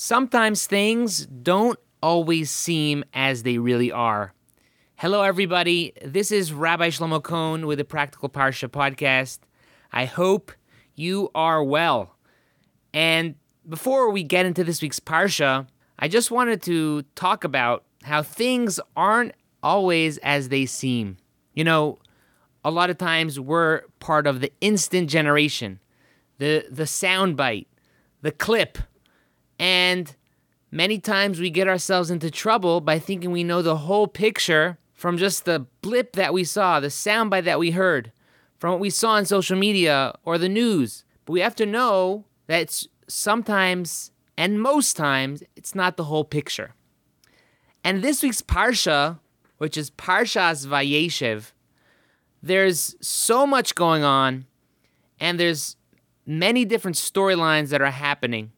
Sometimes things don't always seem as they really are. Hello, everybody. This is Rabbi Shlomo Kohn with the Practical Parsha podcast. I hope you are well. And before we get into this week's Parsha, I just wanted to talk about how things aren't always as they seem. You know, a lot of times we're part of the instant generation, the the soundbite, the clip, and many times we get ourselves into trouble by thinking we know the whole picture from just the blip that we saw, the soundbite that we heard, from what we saw on social media or the news. But we have to know that sometimes and most times it's not the whole picture. And this week's parsha, which is Parshas Vayeshev, there's so much going on, and there's many different storylines that are happening.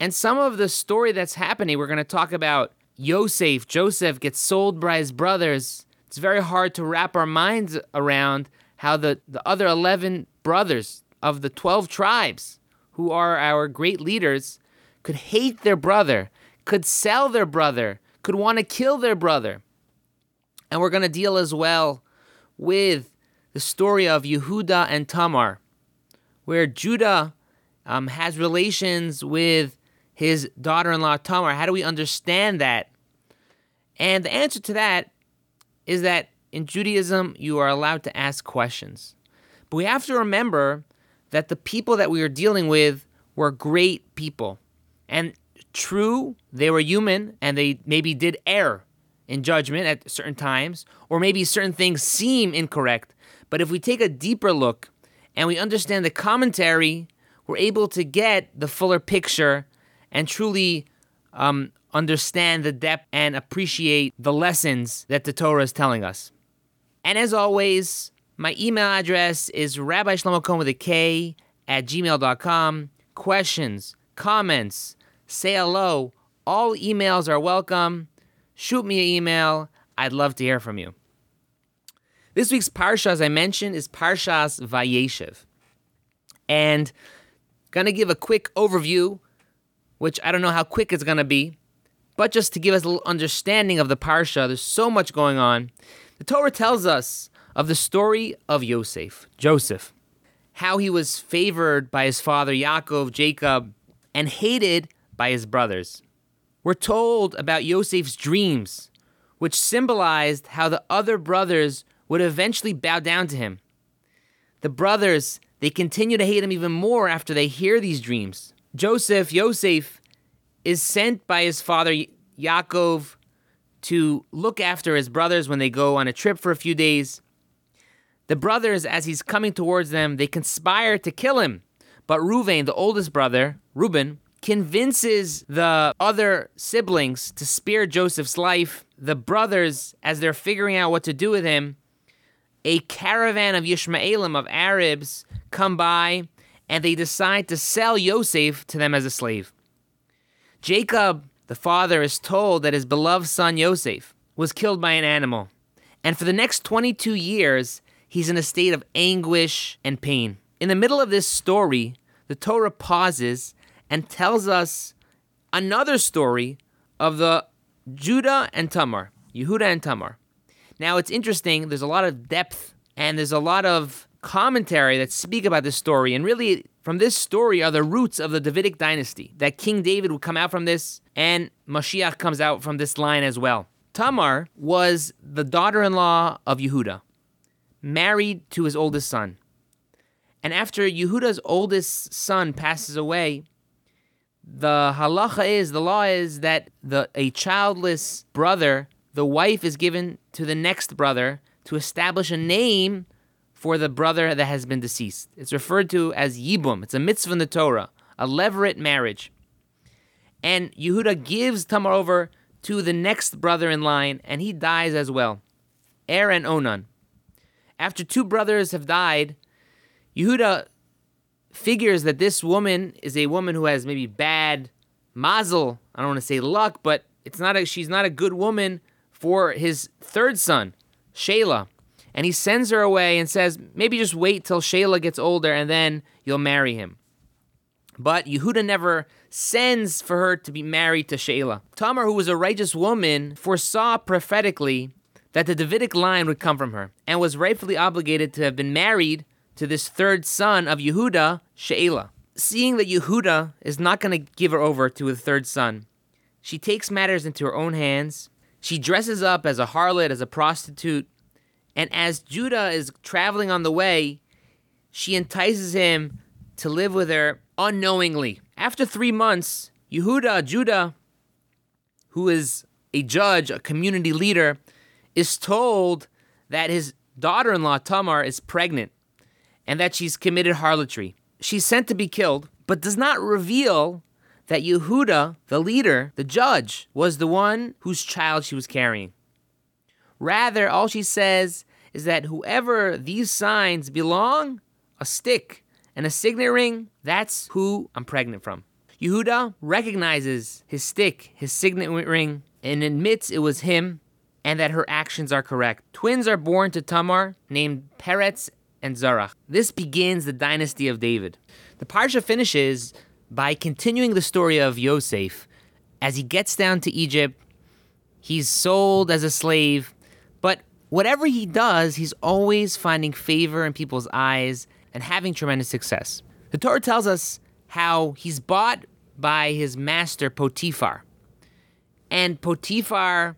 And some of the story that's happening, we're going to talk about Yosef. Joseph gets sold by his brothers. It's very hard to wrap our minds around how the, the other 11 brothers of the 12 tribes, who are our great leaders, could hate their brother, could sell their brother, could want to kill their brother. And we're going to deal as well with the story of Yehuda and Tamar, where Judah um, has relations with his daughter in law Tamar. How do we understand that? And the answer to that is that in Judaism, you are allowed to ask questions. But we have to remember that the people that we are dealing with were great people. And true, they were human and they maybe did err in judgment at certain times, or maybe certain things seem incorrect. But if we take a deeper look and we understand the commentary, we're able to get the fuller picture and truly um, understand the depth and appreciate the lessons that the Torah is telling us. And as always, my email address is Rabbi Shlomo Kohn with a K at gmail.com. Questions, comments, say hello. All emails are welcome shoot me an email. I'd love to hear from you. This week's Parsha, as I mentioned, is Parshas Vayeshev. And gonna give a quick overview, which I don't know how quick it's gonna be, but just to give us a little understanding of the Parsha, there's so much going on. The Torah tells us of the story of Yosef, Joseph, how he was favored by his father Yaakov, Jacob, and hated by his brothers. We're told about Yosef's dreams, which symbolized how the other brothers would eventually bow down to him. The brothers, they continue to hate him even more after they hear these dreams. Joseph, Yosef, is sent by his father Yaakov to look after his brothers when they go on a trip for a few days. The brothers, as he's coming towards them, they conspire to kill him. But Reuven, the oldest brother, Reuben, convinces the other siblings to spare Joseph's life. The brothers, as they're figuring out what to do with him, a caravan of Yishmaelim, of Arabs, come by and they decide to sell Yosef to them as a slave. Jacob, the father, is told that his beloved son Yosef was killed by an animal. And for the next 22 years, he's in a state of anguish and pain. In the middle of this story, the Torah pauses and tells us another story of the Judah and Tamar, Yehuda and Tamar. Now it's interesting, there's a lot of depth and there's a lot of commentary that speak about this story. And really, from this story are the roots of the Davidic dynasty. That King David would come out from this, and Mashiach comes out from this line as well. Tamar was the daughter in law of Yehuda, married to his oldest son. And after Yehuda's oldest son passes away, the halacha is the law is that the a childless brother, the wife is given to the next brother to establish a name for the brother that has been deceased. It's referred to as yibum. It's a mitzvah in the Torah, a levirate marriage. And Yehuda gives Tamar over to the next brother in line, and he dies as well. Er and Onan. After two brothers have died, Yehuda figures that this woman is a woman who has maybe bad mazel. I don't want to say luck, but it's not a, she's not a good woman for his third son, Shayla. And he sends her away and says, maybe just wait till Shayla gets older and then you'll marry him. But Yehuda never sends for her to be married to Sheila. Tamar, who was a righteous woman, foresaw prophetically that the Davidic line would come from her and was rightfully obligated to have been married to this third son of Yehuda, Sheila. Seeing that Yehuda is not going to give her over to a third son, she takes matters into her own hands. She dresses up as a harlot, as a prostitute, and as Judah is traveling on the way, she entices him to live with her unknowingly. After three months, Yehuda, Judah, who is a judge, a community leader, is told that his daughter in law, Tamar, is pregnant and that she's committed harlotry. She's sent to be killed, but does not reveal that Yehuda, the leader, the judge, was the one whose child she was carrying. Rather, all she says is that whoever these signs belong, a stick and a signet ring, that's who I'm pregnant from. Yehuda recognizes his stick, his signet ring, and admits it was him and that her actions are correct. Twins are born to Tamar named Peretz and Zarah. This begins the dynasty of David. The Parsha finishes by continuing the story of Yosef. As he gets down to Egypt, he's sold as a slave, whatever he does, he's always finding favor in people's eyes and having tremendous success. The Torah tells us how he's bought by his master Potiphar. And Potiphar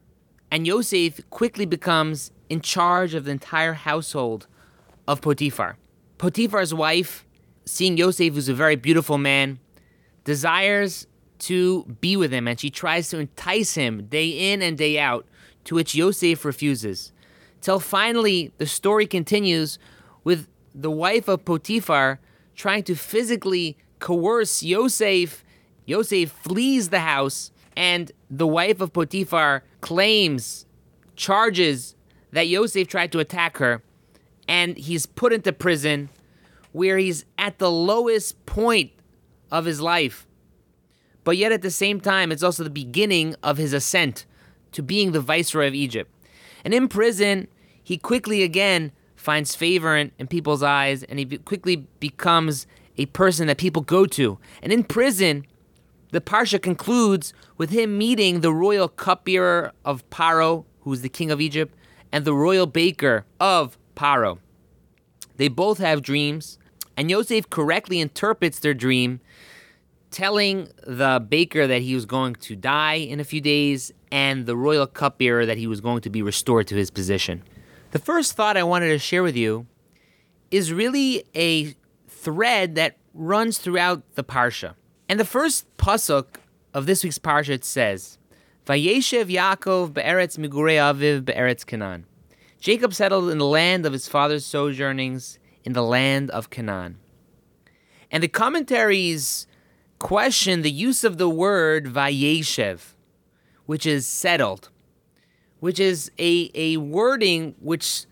and Yosef quickly becomes in charge of the entire household of Potiphar. Potiphar's wife, seeing Yosef, who's a very beautiful man, desires to be with him and she tries to entice him day in and day out, to which Yosef refuses. Till finally, the story continues with the wife of Potiphar trying to physically coerce Yosef. Yosef flees the house, and the wife of Potiphar claims, charges that Yosef tried to attack her, and he's put into prison where he's at the lowest point of his life. But yet at the same time, it's also the beginning of his ascent to being the viceroy of Egypt. And in prison, he quickly again finds favor in, in people's eyes and he be- quickly becomes a person that people go to. And in prison, the Parsha concludes with him meeting the royal cupbearer of Paro, who is the king of Egypt, and the royal baker of Paro. They both have dreams, and Yosef correctly interprets their dream, telling the baker that he was going to die in a few days, and the royal cupbearer that he was going to be restored to his position. The first thought I wanted to share with you is really a thread that runs throughout the Parsha. And the first pasuk of this week's Parsha it says, Vayeshev Yaakov be'eretz migurei aviv be'eretz Canaan. Jacob settled in the land of his father's sojournings in the land of Canaan. And the commentaries question the use of the word Vayeshev, which is settled, which is a, a wording which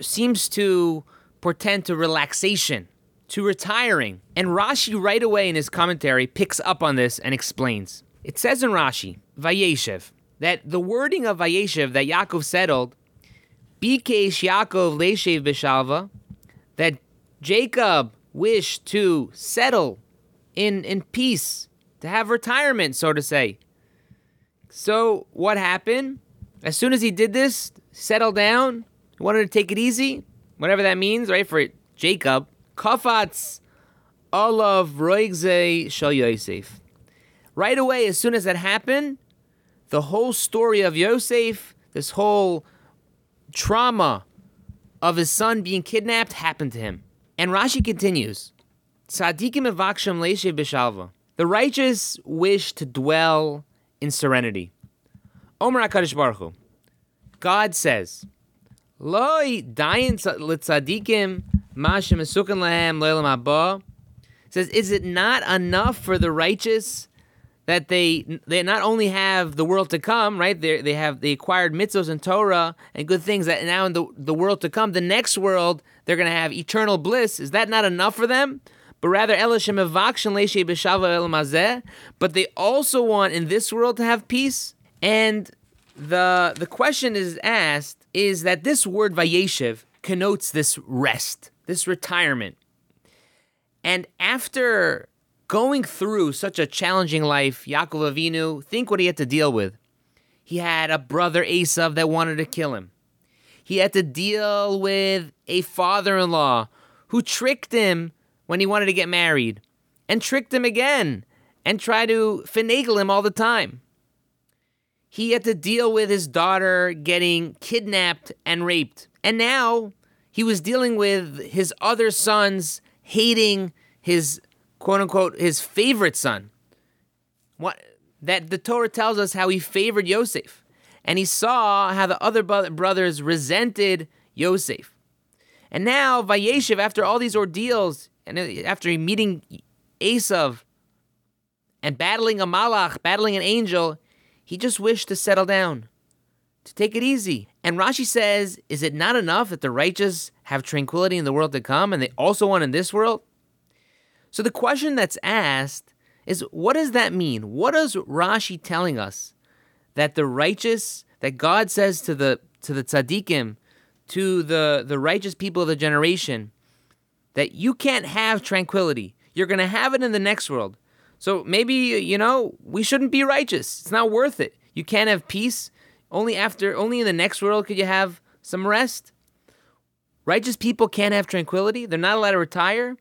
seems to portend to relaxation, to retiring. And Rashi, right away in his commentary, picks up on this and explains. It says in Rashi, Vayeshev, that the wording of Vayeshev that Yaakov settled, Bikesh Yaakov Leshev Beshalva, that Jacob wished to settle in, in peace, to have retirement, so to say. So what happened? As soon as he did this, settle down, wanted to take it easy, whatever that means, right? For Jacob, Kafatz Olav Roigze Shal Yosef. Right away, as soon as that happened, the whole story of Yosef, this whole trauma of his son being kidnapped happened to him. And Rashi continues, Tzadikim evaksham leishe b'shalva. The righteous wish to dwell in serenity. Omer HaKadosh Baruch Hu. God says, Loi dayin litzadikim mashem esukan lahem haba. Says, is it not enough for the righteous that they they not only have the world to come, right? They they have they acquired mitzvos and Torah and good things that now in the the world to come, the next world they're to have eternal bliss. Is that not enough for them? But rather, Elishim But they also want in this world to have peace. And the the question is asked is that this word vayeshev connotes this rest, this retirement. And after going through such a challenging life, Yaakov Avinu, think what he had to deal with. He had a brother Esav that wanted to kill him. He had to deal with a father in law who tricked him when he wanted to get married and tricked him again and tried to finagle him all the time. He had to deal with his daughter getting kidnapped and raped. And now he was dealing with his other sons hating his quote unquote his favorite son. What that the Torah tells us how he favored Yosef. And he saw how the other brothers resented Yosef. And now Vayeshev, after all these ordeals, and uh, after meeting Esav and battling a malach, battling an angel, he just wished to settle down, to take it easy. And Rashi says, Is it not enough that the righteous have tranquility in the world to come and they also want in this world? So the question that's asked is what does that mean? What is Rashi telling us? That the righteous, that God says to the to the tzaddikim, to the, the righteous people of the generation, that you can't have tranquility. You're going to have it in the next world. So maybe, you know, we shouldn't be righteous. It's not worth it. You can't have peace. Only after, only in the next world could you have some rest. Righteous people can't have tranquility. They're not allowed to retire.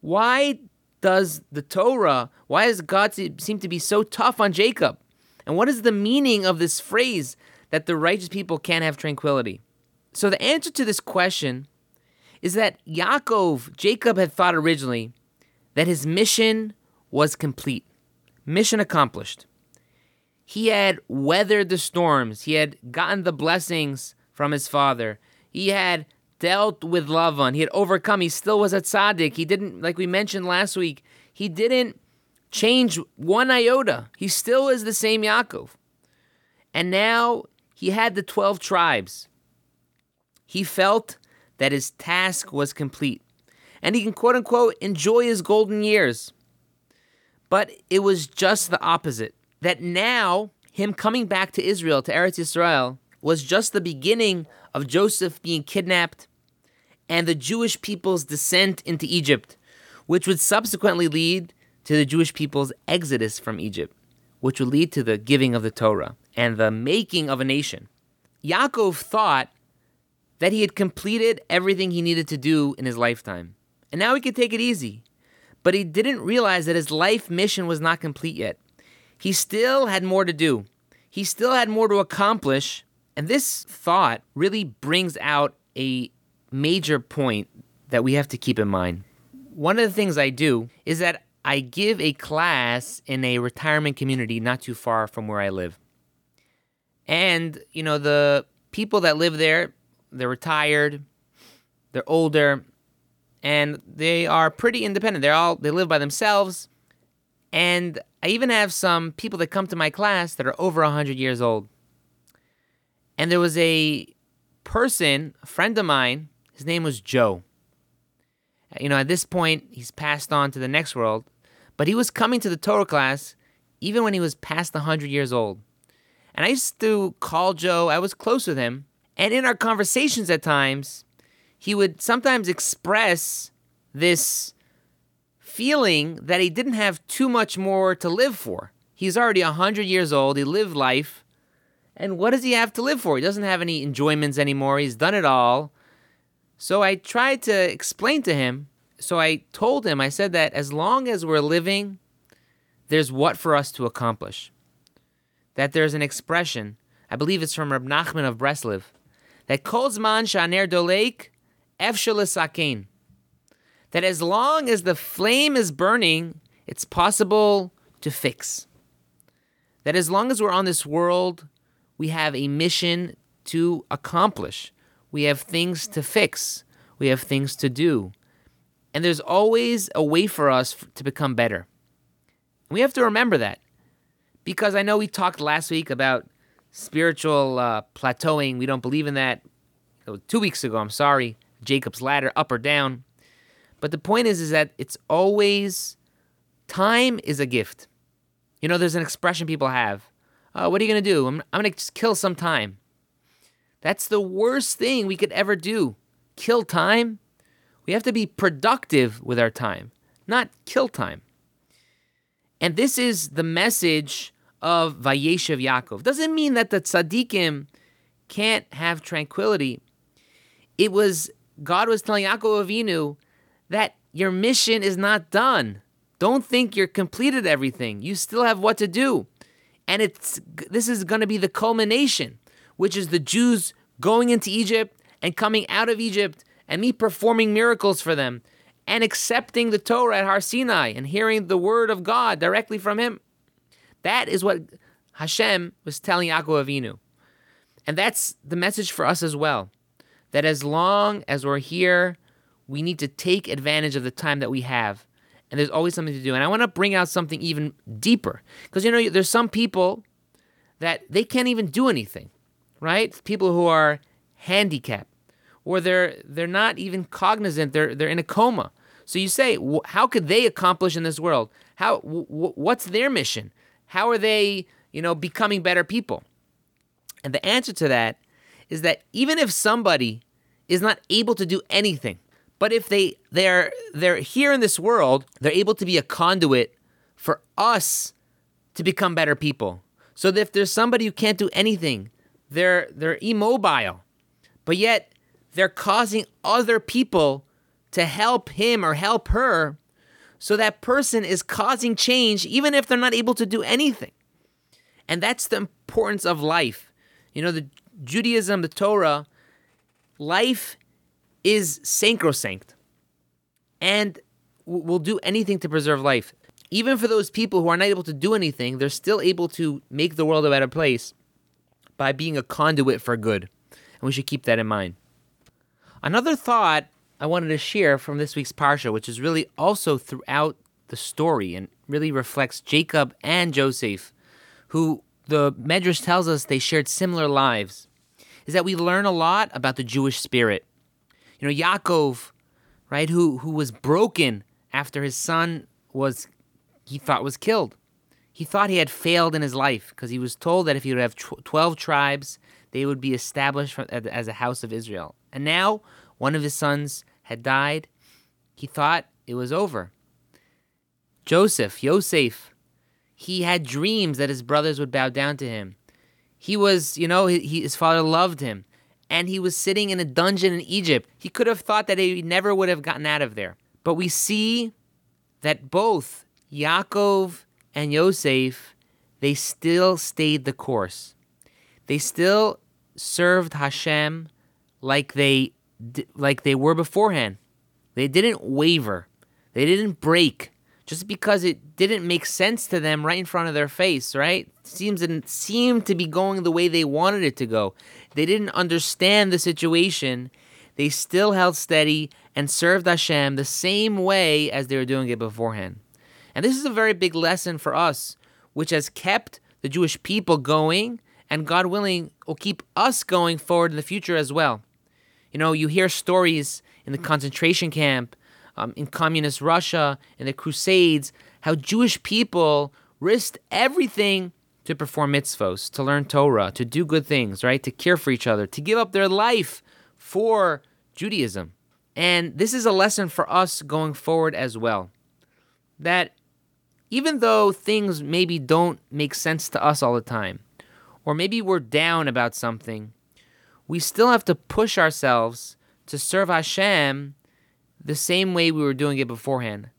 Why does the Torah, why does God seem to be so tough on Jacob? And what is the meaning of this phrase that the righteous people can't have tranquility? So the answer to this question is that Yaakov, Jacob had thought originally that his mission was complete, mission accomplished. He had weathered the storms, he had gotten the blessings from his father, he had dealt with Lavan, he had overcome, he still was a tzaddik. He didn't, like we mentioned last week, he didn't change one iota. He still is the same Yaakov. And now he had the 12 tribes. He felt that his task was complete and he can quote unquote enjoy his golden years. But it was just the opposite. That now, him coming back to Israel, to Eretz Israel, was just the beginning of Joseph being kidnapped and the Jewish people's descent into Egypt, which would subsequently lead to the Jewish people's exodus from Egypt, which would lead to the giving of the Torah and the making of a nation. Yaakov thought that he had completed everything he needed to do in his lifetime. And now he could take it easy. But he didn't realize that his life mission was not complete yet. He still had more to do, he still had more to accomplish. And this thought really brings out a major point that we have to keep in mind. One of the things I do is that I give a class in a retirement community not too far from where I live. And, you know, the people that live there, they're retired, they're older, and they are pretty independent. They're all they live by themselves. And I even have some people that come to my class that are over 100 years old. And there was a person, a friend of mine, his name was Joe. Uh, you know, at this point, he's passed on to the next world, but he was coming to the Torah class even when he was past 100 years old. And I used to call Joe, I was close with him, and in our conversations at times, he would sometimes express this feeling that he didn't have too much more to live for. He's already 100 years old, he lived life, and what does he have to live for? He doesn't have any enjoyments anymore, he's done it all. So I tried to explain to him. So I told him, I said that as long as we're living, there's what for us to accomplish. That there's an expression, I believe it's from Reb Nachman of Breslev, that kol zman shaner dolek efshel That as long as the flame is burning, it's possible to fix. That as long as we're on this world, we have a mission to accomplish. We have things to fix. We have things to do. And there's always a way for us to become better. We have to remember that. Because I know we talked last week about spiritual uh, plateauing. We don't believe in that. Two weeks ago, I'm sorry, Jacob's ladder, up or down. But the point is, is that it's always time is a gift. You know, there's an expression people have. Uh, what are you to do? I'm, I'm to just kill some time. That's the worst thing we could ever do. Kill time. We have to be productive with our time, not kill time. And this is the message of Vayeshev Yaakov. Doesn't mean that the tzaddikim can't have tranquility. It was God was telling Yaakov Avinu that your mission is not done. Don't think you're completed everything. You still have what to do. And it's this is going to be the culmination, which is the Jews going into Egypt and coming out of Egypt and me performing miracles for them and accepting the Torah at Har Sinai and hearing the word of God directly from him. That is what Hashem was telling Yaakov Avinu. And that's the message for us as well. That as long as we're here, we need to take advantage of the time that we have. And there's always something to do. And I want to bring out something even deeper. Because, you know, there's some people that they can't even do anything, right? People who are handicapped or they're they're not even cognizant they're they're in a coma so you say how could they accomplish in this world how what's their mission how are they you know becoming better people and the answer to that is that even if somebody is not able to do anything but if they they're they're here in this world they're able to be a conduit for us to become better people so if there's somebody who can't do anything they're they're immobile but yet they're causing other people to help him or help her. So that person is causing change even if they're not able to do anything. And that's the importance of life. You know, the Judaism, the Torah, life is sacrosanct. And will do anything to preserve life. Even for those people who are not able to do anything, they're still able to make the world a better place by being a conduit for good. And we should keep that in mind. Another thought I wanted to share from this week's Parsha, which is really also throughout the story and really reflects Jacob and Joseph, who the Medrash tells us they shared similar lives, is that we learn a lot about the Jewish spirit. You know, Yaakov, right, who, who was broken after his son was, he thought was killed. He thought he had failed in his life because he was told that if he would have 12 tribes, they would be established as a house of Israel. And now one of his sons had died. He thought it was over. Joseph, Yosef, he had dreams that his brothers would bow down to him. He was, you know, he, his father loved him. And he was sitting in a dungeon in Egypt. He could have thought that he never would have gotten out of there. But we see that both Yaakov and Yosef, they still stayed the course. They still served Hashem like they like they were beforehand. They didn't waver. They didn't break just because it didn't make sense to them right in front of their face, right? seems it seemed to be going the way they wanted it to go. They didn't understand the situation. They still held steady and served Hashem the same way as they were doing it beforehand. And this is a very big lesson for us, which has kept the Jewish people going and God willing will keep us going forward in the future as well. You know, you hear stories in the concentration camp, um, in communist Russia, in the Crusades, how Jewish people risked everything to perform mitzvos, to learn Torah, to do good things, right? To care for each other, to give up their life for Judaism. And this is a lesson for us going forward as well. That even though things maybe don't make sense to us all the time, or maybe we're down about something, we still have to push ourselves to serve Hashem the same way we were doing it beforehand.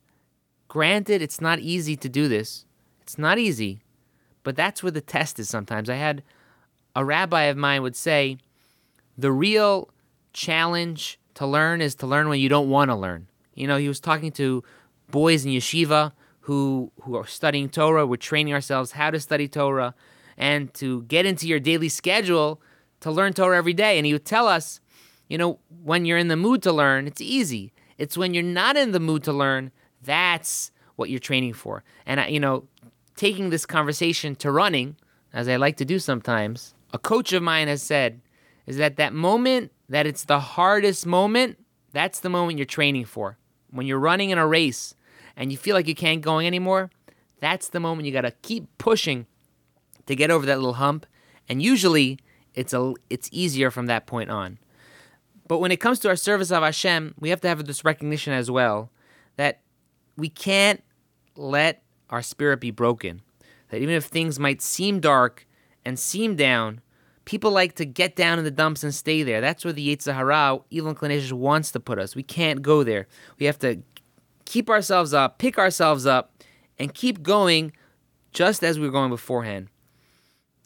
Granted, it's not easy to do this. It's not easy, but that's where the test is sometimes. I had a rabbi of mine would say, the real challenge to learn is to learn when you don't want to learn. You know, he was talking to boys in yeshiva who who are studying Torah. We're training ourselves how to study Torah and to get into your daily schedule to learn Torah every day. And he would tell us, you know, when you're in the mood to learn, it's easy. It's when you're not in the mood to learn, that's what you're training for. And, I, you know, taking this conversation to running, as I like to do sometimes, a coach of mine has said, is that that moment that it's the hardest moment, that's the moment you're training for. When you're running in a race and you feel like you can't go anymore, that's the moment you got to keep pushing to get over that little hump. And usually it's a it's easier from that point on. But when it comes to our service of Hashem, we have to have this recognition as well that we can't let our spirit be broken. That even if things might seem dark and seem down, people like to get down in the dumps and stay there. That's where the Yetzer Hara, evil inclination, wants to put us. We can't go there. We have to keep ourselves up, pick ourselves up, and keep going just as we were going beforehand.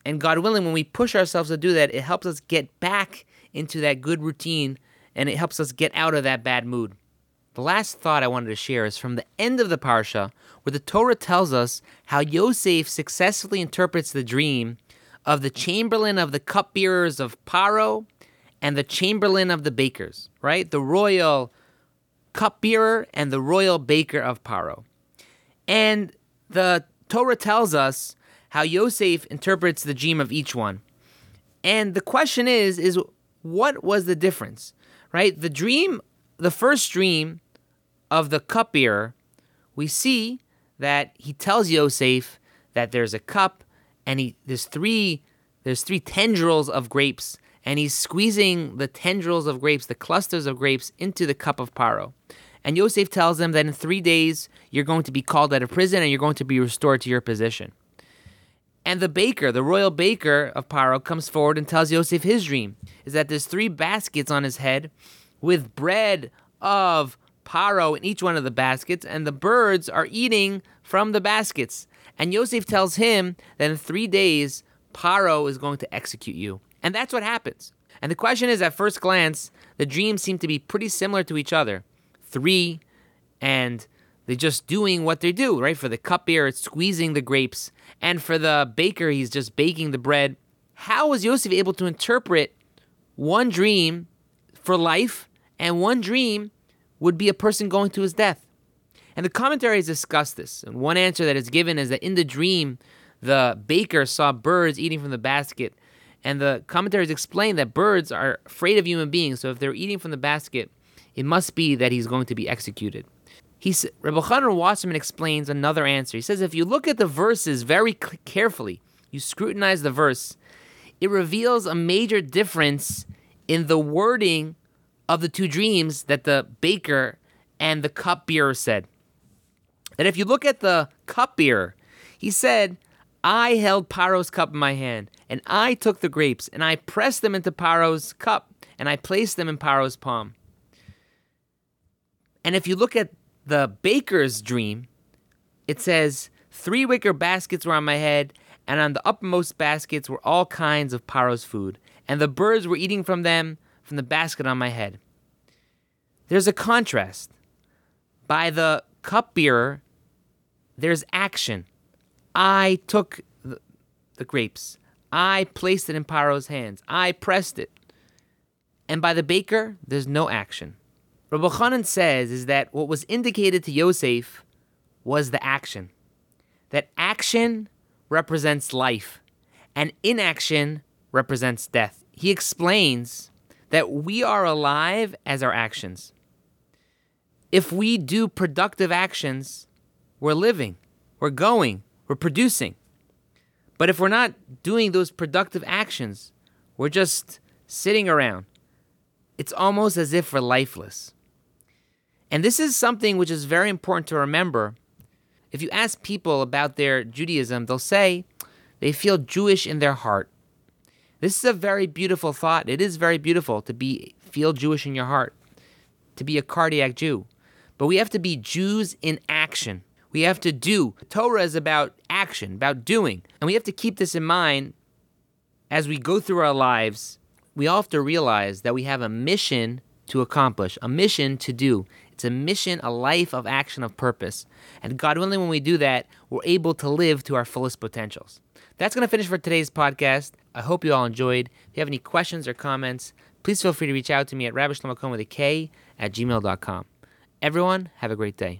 And God willing, when we push ourselves to do that, it helps us get back into that good routine and it helps us get out of that bad mood. The last thought I wanted to share is from the end of the Parsha, where the Torah tells us how Yosef successfully interprets the dream of the chamberlain of the cupbearers of Paro and the chamberlain of the bakers, right? The royal cupbearer and the royal baker of Paro. And the Torah tells us how Yosef interprets the dream of each one. And the question is is what was the difference? Right? The dream, the first dream of the cupbearer, we see that he tells Yosef that there's a cup and he there's three there's three tendrils of grapes and he's squeezing the tendrils of grapes, the clusters of grapes into the cup of Paro. And Yosef tells him that in three days you're going to be called out of prison and you're going to be restored to your position. And the baker, the royal baker of Paro, comes forward and tells Yosef his dream is that there's three baskets on his head with bread of Paro in each one of the baskets, and the birds are eating from the baskets. And Yosef tells him that in three days, Paro is going to execute you. And that's what happens. And the question is at first glance, the dreams seem to be pretty similar to each other. Three, and they're just doing what they do, right? For the cupbearer, it's squeezing the grapes. And for the baker, he's just baking the bread. How was Yosef able to interpret one dream for life and one dream would be a person going to his death? And the commentaries discuss this. And one answer that is given is that in the dream, the baker saw birds eating from the basket. And the commentaries explain that birds are afraid of human beings. So if they're eating from the basket, it must be that he's going to be executed. He's, Reb Elchanan Wasserman explains another answer. He says if you look at the verses very carefully, you scrutinize the verse, it reveals a major difference in the wording of the two dreams that the baker and the cupbearer said. That if you look at the cupbearer, he said, I held Paro's cup in my hand, and I took the grapes, and I pressed them into Paro's cup, and I placed them in Paro's palm. And if you look at the baker's dream, it says, Three wicker baskets were on my head, and on the uppermost baskets were all kinds of Paro's food, and the birds were eating from them from the basket on my head. There's a contrast. By the cupbearer, there's action. I took the, the grapes. I placed it in Paro's hands. I pressed it. And by the baker, there's no action. Rabbi Chanan says is that what was indicated to Yosef was the action. That action represents life, and inaction represents death. He explains that we are alive as our actions. If we do productive actions, we're living, we're going, we're producing. But if we're not doing those productive actions, we're just sitting around. It's almost as if we're lifeless. And this is something which is very important to remember. If you ask people about their Judaism, they'll say they feel Jewish in their heart. This is a very beautiful thought. It is very beautiful to be feel Jewish in your heart, to be a cardiac Jew. But we have to be Jews in action. We have to do. Torah is about action, about doing. And we have to keep this in mind as we go through our lives. We all have to realize that we have a mission to accomplish, a mission to do. It's a mission, a life of action, of purpose. And God willing, when we do that, we're able to live to our fullest potentials. That's going to finish for today's podcast. I hope you all enjoyed. If you have any questions or comments, please feel free to reach out to me at rabbishlomokohn with a K at gmail.com. Everyone, have a great day.